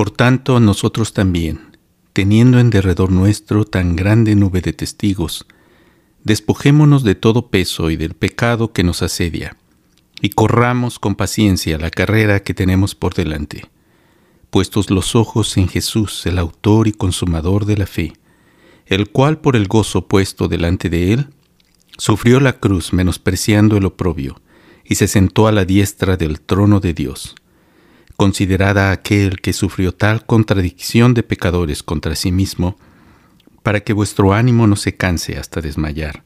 Por tanto, nosotros también, teniendo en derredor nuestro tan grande nube de testigos, despojémonos de todo peso y del pecado que nos asedia, y corramos con paciencia la carrera que tenemos por delante, puestos los ojos en Jesús, el autor y consumador de la fe, el cual por el gozo puesto delante de él, sufrió la cruz menospreciando el oprobio, y se sentó a la diestra del trono de Dios. Considerada aquel que sufrió tal contradicción de pecadores contra sí mismo, para que vuestro ánimo no se canse hasta desmayar,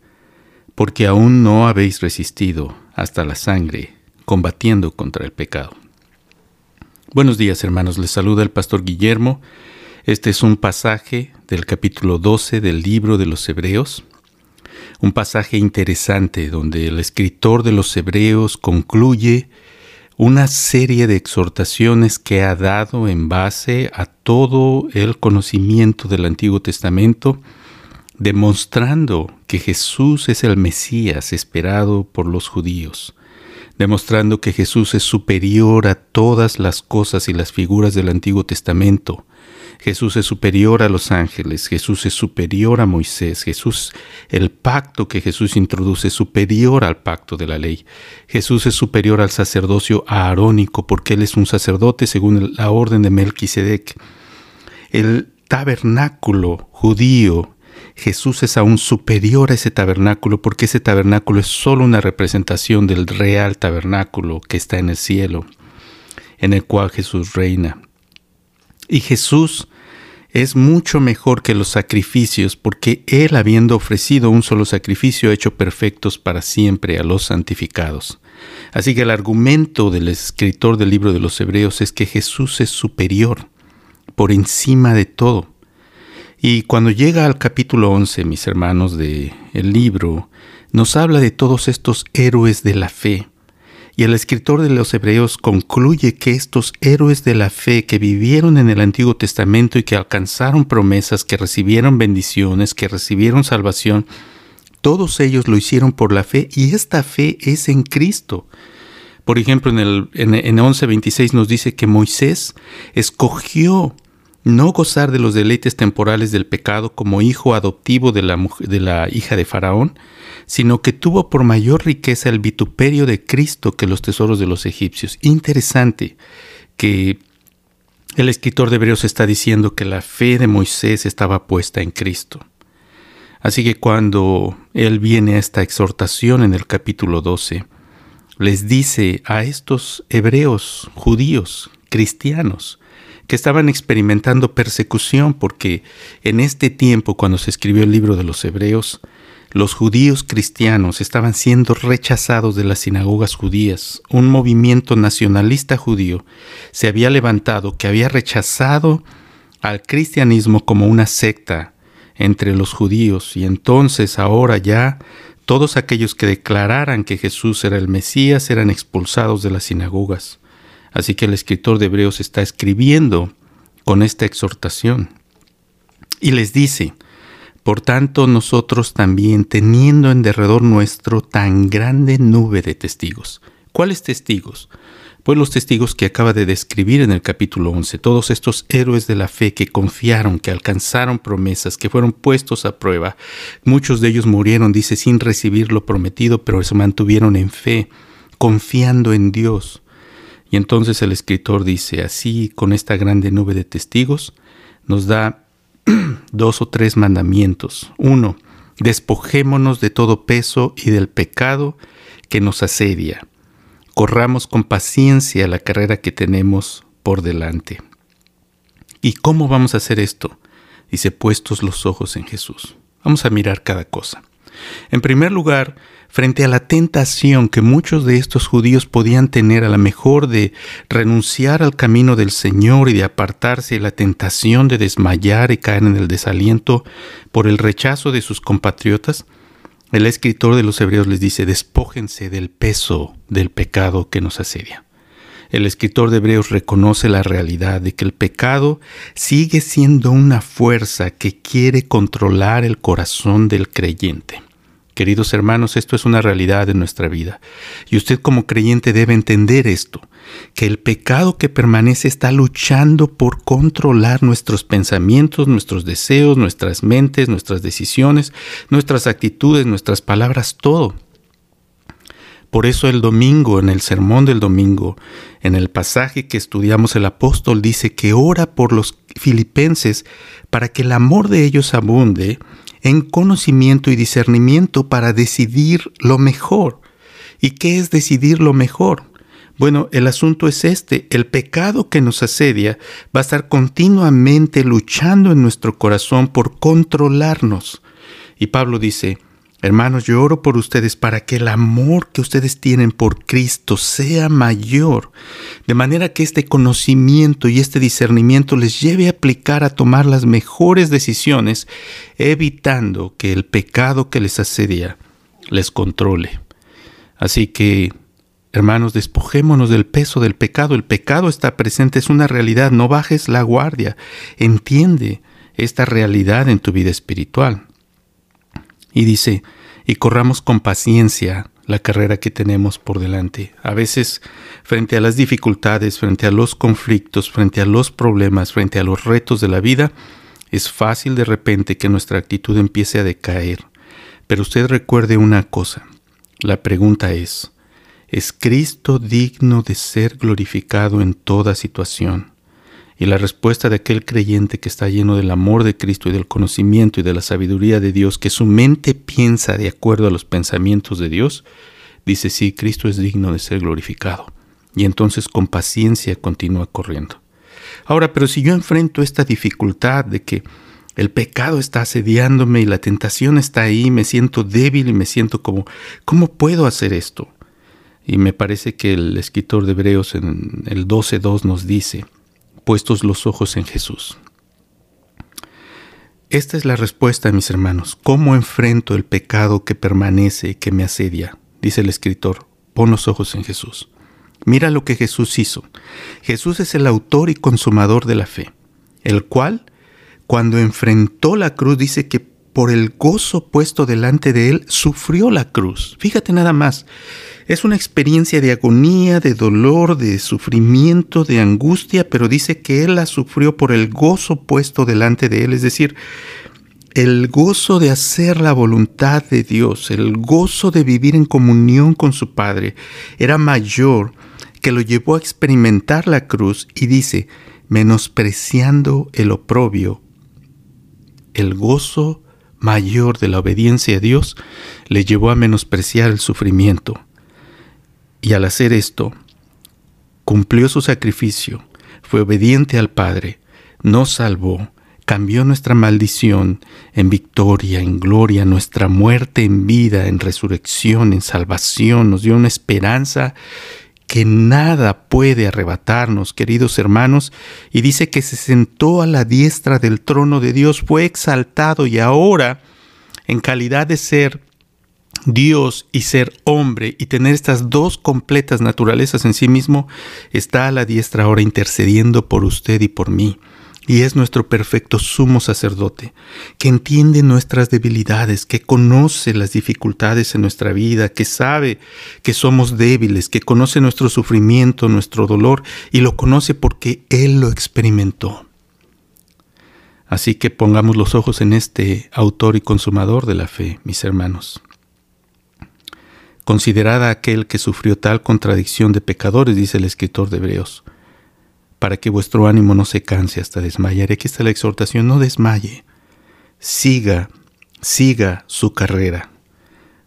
porque aún no habéis resistido hasta la sangre, combatiendo contra el pecado. Buenos días hermanos, les saluda el pastor Guillermo. Este es un pasaje del capítulo 12 del libro de los Hebreos, un pasaje interesante donde el escritor de los Hebreos concluye una serie de exhortaciones que ha dado en base a todo el conocimiento del Antiguo Testamento, demostrando que Jesús es el Mesías esperado por los judíos, demostrando que Jesús es superior a todas las cosas y las figuras del Antiguo Testamento, Jesús es superior a los ángeles, Jesús es superior a Moisés, Jesús, el pacto que Jesús introduce es superior al pacto de la ley. Jesús es superior al sacerdocio aarónico porque Él es un sacerdote según la orden de Melquisedec. El tabernáculo judío, Jesús es aún superior a ese tabernáculo porque ese tabernáculo es solo una representación del real tabernáculo que está en el cielo, en el cual Jesús reina. Y Jesús es mucho mejor que los sacrificios, porque Él, habiendo ofrecido un solo sacrificio, ha hecho perfectos para siempre a los santificados. Así que el argumento del escritor del libro de los Hebreos es que Jesús es superior, por encima de todo. Y cuando llega al capítulo 11, mis hermanos, del el libro, nos habla de todos estos héroes de la fe, y el escritor de los Hebreos concluye que estos héroes de la fe que vivieron en el Antiguo Testamento y que alcanzaron promesas, que recibieron bendiciones, que recibieron salvación, todos ellos lo hicieron por la fe y esta fe es en Cristo. Por ejemplo, en, el, en, en 11.26 nos dice que Moisés escogió no gozar de los deleites temporales del pecado como hijo adoptivo de la, de la hija de Faraón, sino que tuvo por mayor riqueza el vituperio de Cristo que los tesoros de los egipcios. Interesante que el escritor de Hebreos está diciendo que la fe de Moisés estaba puesta en Cristo. Así que cuando él viene a esta exhortación en el capítulo 12, les dice a estos hebreos, judíos, cristianos, que estaban experimentando persecución porque en este tiempo, cuando se escribió el libro de los Hebreos, los judíos cristianos estaban siendo rechazados de las sinagogas judías. Un movimiento nacionalista judío se había levantado que había rechazado al cristianismo como una secta entre los judíos y entonces ahora ya todos aquellos que declararan que Jesús era el Mesías eran expulsados de las sinagogas. Así que el escritor de Hebreos está escribiendo con esta exhortación y les dice, por tanto nosotros también, teniendo en derredor nuestro tan grande nube de testigos. ¿Cuáles testigos? Pues los testigos que acaba de describir en el capítulo 11, todos estos héroes de la fe que confiaron, que alcanzaron promesas, que fueron puestos a prueba. Muchos de ellos murieron, dice, sin recibir lo prometido, pero se mantuvieron en fe, confiando en Dios. Y entonces el escritor dice, así con esta grande nube de testigos, nos da dos o tres mandamientos. Uno, despojémonos de todo peso y del pecado que nos asedia. Corramos con paciencia la carrera que tenemos por delante. ¿Y cómo vamos a hacer esto? Dice, puestos los ojos en Jesús. Vamos a mirar cada cosa. En primer lugar, frente a la tentación que muchos de estos judíos podían tener a la mejor de renunciar al camino del Señor y de apartarse la tentación de desmayar y caer en el desaliento por el rechazo de sus compatriotas, el escritor de los Hebreos les dice, despójense del peso del pecado que nos asedia. El escritor de Hebreos reconoce la realidad de que el pecado sigue siendo una fuerza que quiere controlar el corazón del creyente Queridos hermanos, esto es una realidad en nuestra vida. Y usted como creyente debe entender esto, que el pecado que permanece está luchando por controlar nuestros pensamientos, nuestros deseos, nuestras mentes, nuestras decisiones, nuestras actitudes, nuestras palabras, todo. Por eso el domingo, en el sermón del domingo, en el pasaje que estudiamos, el apóstol dice que ora por los filipenses para que el amor de ellos abunde en conocimiento y discernimiento para decidir lo mejor. ¿Y qué es decidir lo mejor? Bueno, el asunto es este, el pecado que nos asedia va a estar continuamente luchando en nuestro corazón por controlarnos. Y Pablo dice, Hermanos, yo oro por ustedes para que el amor que ustedes tienen por Cristo sea mayor, de manera que este conocimiento y este discernimiento les lleve a aplicar a tomar las mejores decisiones, evitando que el pecado que les asedia les controle. Así que, hermanos, despojémonos del peso del pecado. El pecado está presente, es una realidad, no bajes la guardia, entiende esta realidad en tu vida espiritual. Y dice, y corramos con paciencia la carrera que tenemos por delante. A veces, frente a las dificultades, frente a los conflictos, frente a los problemas, frente a los retos de la vida, es fácil de repente que nuestra actitud empiece a decaer. Pero usted recuerde una cosa. La pregunta es, ¿es Cristo digno de ser glorificado en toda situación? Y la respuesta de aquel creyente que está lleno del amor de Cristo y del conocimiento y de la sabiduría de Dios, que su mente piensa de acuerdo a los pensamientos de Dios, dice, sí, Cristo es digno de ser glorificado. Y entonces con paciencia continúa corriendo. Ahora, pero si yo enfrento esta dificultad de que el pecado está asediándome y la tentación está ahí, me siento débil y me siento como, ¿cómo puedo hacer esto? Y me parece que el escritor de Hebreos en el 12.2 nos dice, puestos los ojos en Jesús. Esta es la respuesta, mis hermanos. ¿Cómo enfrento el pecado que permanece y que me asedia? Dice el escritor, pon los ojos en Jesús. Mira lo que Jesús hizo. Jesús es el autor y consumador de la fe, el cual, cuando enfrentó la cruz, dice que por el gozo puesto delante de él, sufrió la cruz. Fíjate nada más. Es una experiencia de agonía, de dolor, de sufrimiento, de angustia, pero dice que Él la sufrió por el gozo puesto delante de Él, es decir, el gozo de hacer la voluntad de Dios, el gozo de vivir en comunión con su Padre, era mayor que lo llevó a experimentar la cruz y dice, menospreciando el oprobio, el gozo mayor de la obediencia a Dios le llevó a menospreciar el sufrimiento. Y al hacer esto, cumplió su sacrificio, fue obediente al Padre, nos salvó, cambió nuestra maldición en victoria, en gloria, nuestra muerte en vida, en resurrección, en salvación, nos dio una esperanza que nada puede arrebatarnos, queridos hermanos, y dice que se sentó a la diestra del trono de Dios, fue exaltado y ahora, en calidad de ser Dios y ser hombre y tener estas dos completas naturalezas en sí mismo, está a la diestra ahora intercediendo por usted y por mí. Y es nuestro perfecto sumo sacerdote, que entiende nuestras debilidades, que conoce las dificultades en nuestra vida, que sabe que somos débiles, que conoce nuestro sufrimiento, nuestro dolor, y lo conoce porque Él lo experimentó. Así que pongamos los ojos en este autor y consumador de la fe, mis hermanos. Considerad aquel que sufrió tal contradicción de pecadores, dice el escritor de Hebreos, para que vuestro ánimo no se canse hasta desmayar. Aquí está la exhortación, no desmaye, siga, siga su carrera.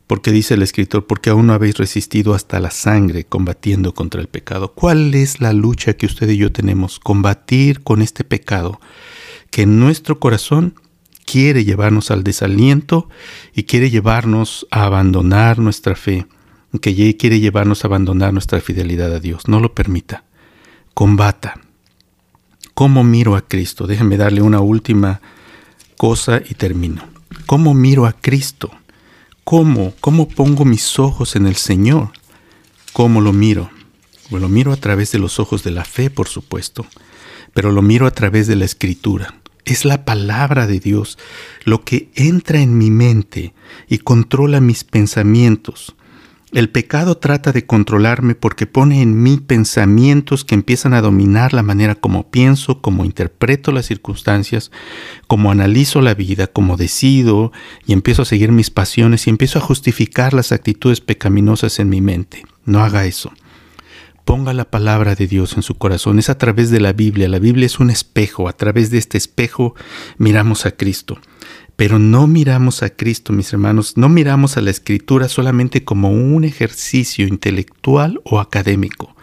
Porque dice el escritor, porque aún no habéis resistido hasta la sangre combatiendo contra el pecado. ¿Cuál es la lucha que usted y yo tenemos? Combatir con este pecado que en nuestro corazón quiere llevarnos al desaliento y quiere llevarnos a abandonar nuestra fe, que quiere llevarnos a abandonar nuestra fidelidad a Dios. No lo permita. Combata. ¿Cómo miro a Cristo? Déjenme darle una última cosa y termino. ¿Cómo miro a Cristo? ¿Cómo? ¿Cómo pongo mis ojos en el Señor? ¿Cómo lo miro? Bueno, lo miro a través de los ojos de la fe, por supuesto, pero lo miro a través de la Escritura es la palabra de Dios, lo que entra en mi mente y controla mis pensamientos. El pecado trata de controlarme porque pone en mí pensamientos que empiezan a dominar la manera como pienso, como interpreto las circunstancias, como analizo la vida, como decido y empiezo a seguir mis pasiones y empiezo a justificar las actitudes pecaminosas en mi mente. No haga eso. Ponga la palabra de Dios en su corazón. Es a través de la Biblia. La Biblia es un espejo. A través de este espejo miramos a Cristo. Pero no miramos a Cristo, mis hermanos, no miramos a la escritura solamente como un ejercicio intelectual o académico.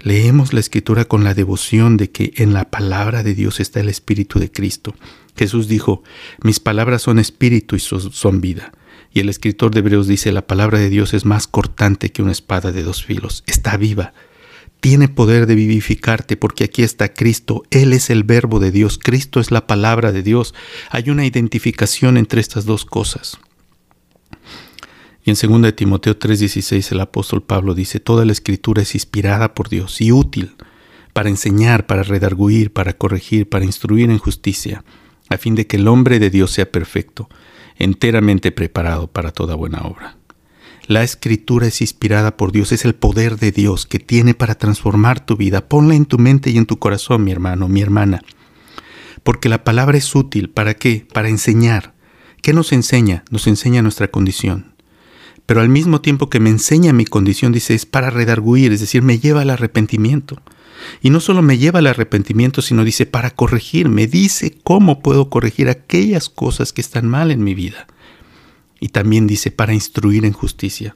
Leemos la escritura con la devoción de que en la palabra de Dios está el Espíritu de Cristo. Jesús dijo, mis palabras son espíritu y son vida. Y el escritor de Hebreos dice, la palabra de Dios es más cortante que una espada de dos filos, está viva tiene poder de vivificarte porque aquí está Cristo, Él es el verbo de Dios, Cristo es la palabra de Dios. Hay una identificación entre estas dos cosas. Y en 2 Timoteo 3:16 el apóstol Pablo dice, toda la escritura es inspirada por Dios y útil para enseñar, para redarguir, para corregir, para instruir en justicia, a fin de que el hombre de Dios sea perfecto, enteramente preparado para toda buena obra. La escritura es inspirada por Dios, es el poder de Dios que tiene para transformar tu vida. Ponla en tu mente y en tu corazón, mi hermano, mi hermana. Porque la palabra es útil. ¿Para qué? Para enseñar. ¿Qué nos enseña? Nos enseña nuestra condición. Pero al mismo tiempo que me enseña mi condición, dice, es para redarguir, es decir, me lleva al arrepentimiento. Y no solo me lleva al arrepentimiento, sino dice, para corregir, me dice cómo puedo corregir aquellas cosas que están mal en mi vida. Y también dice, para instruir en justicia.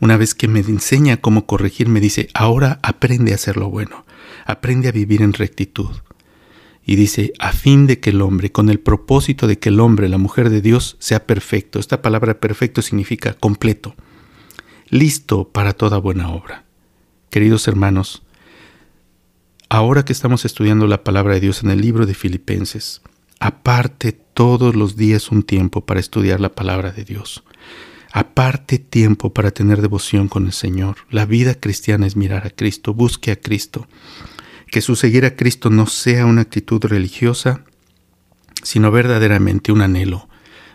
Una vez que me enseña cómo corregir, me dice, ahora aprende a hacer lo bueno, aprende a vivir en rectitud. Y dice, a fin de que el hombre, con el propósito de que el hombre, la mujer de Dios, sea perfecto. Esta palabra perfecto significa completo, listo para toda buena obra. Queridos hermanos, ahora que estamos estudiando la palabra de Dios en el libro de Filipenses, aparte todos los días un tiempo para estudiar la palabra de Dios. Aparte tiempo para tener devoción con el Señor. La vida cristiana es mirar a Cristo, busque a Cristo. Que su seguir a Cristo no sea una actitud religiosa, sino verdaderamente un anhelo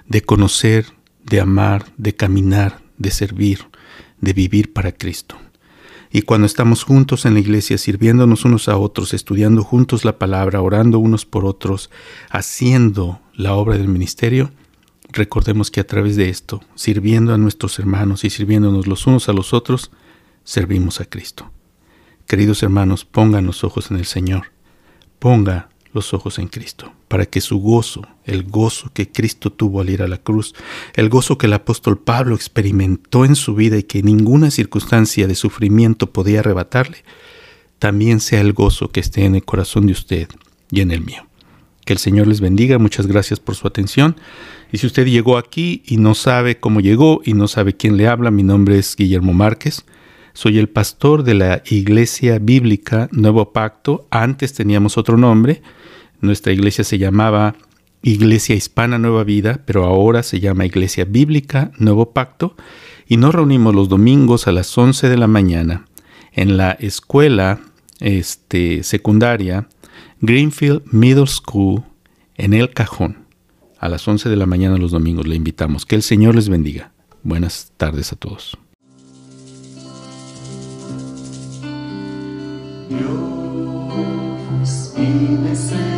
de conocer, de amar, de caminar, de servir, de vivir para Cristo. Y cuando estamos juntos en la iglesia, sirviéndonos unos a otros, estudiando juntos la palabra, orando unos por otros, haciendo la obra del ministerio, recordemos que a través de esto, sirviendo a nuestros hermanos y sirviéndonos los unos a los otros, servimos a Cristo. Queridos hermanos, pongan los ojos en el Señor. Ponga los ojos en Cristo, para que su gozo, el gozo que Cristo tuvo al ir a la cruz, el gozo que el apóstol Pablo experimentó en su vida y que ninguna circunstancia de sufrimiento podía arrebatarle, también sea el gozo que esté en el corazón de usted y en el mío. Que el Señor les bendiga, muchas gracias por su atención. Y si usted llegó aquí y no sabe cómo llegó y no sabe quién le habla, mi nombre es Guillermo Márquez. Soy el pastor de la Iglesia Bíblica Nuevo Pacto. Antes teníamos otro nombre, nuestra iglesia se llamaba Iglesia Hispana Nueva Vida, pero ahora se llama Iglesia Bíblica Nuevo Pacto y nos reunimos los domingos a las 11 de la mañana en la escuela este, secundaria Greenfield Middle School en El Cajón. A las 11 de la mañana los domingos le invitamos. Que el Señor les bendiga. Buenas tardes a todos. Eu y deseo.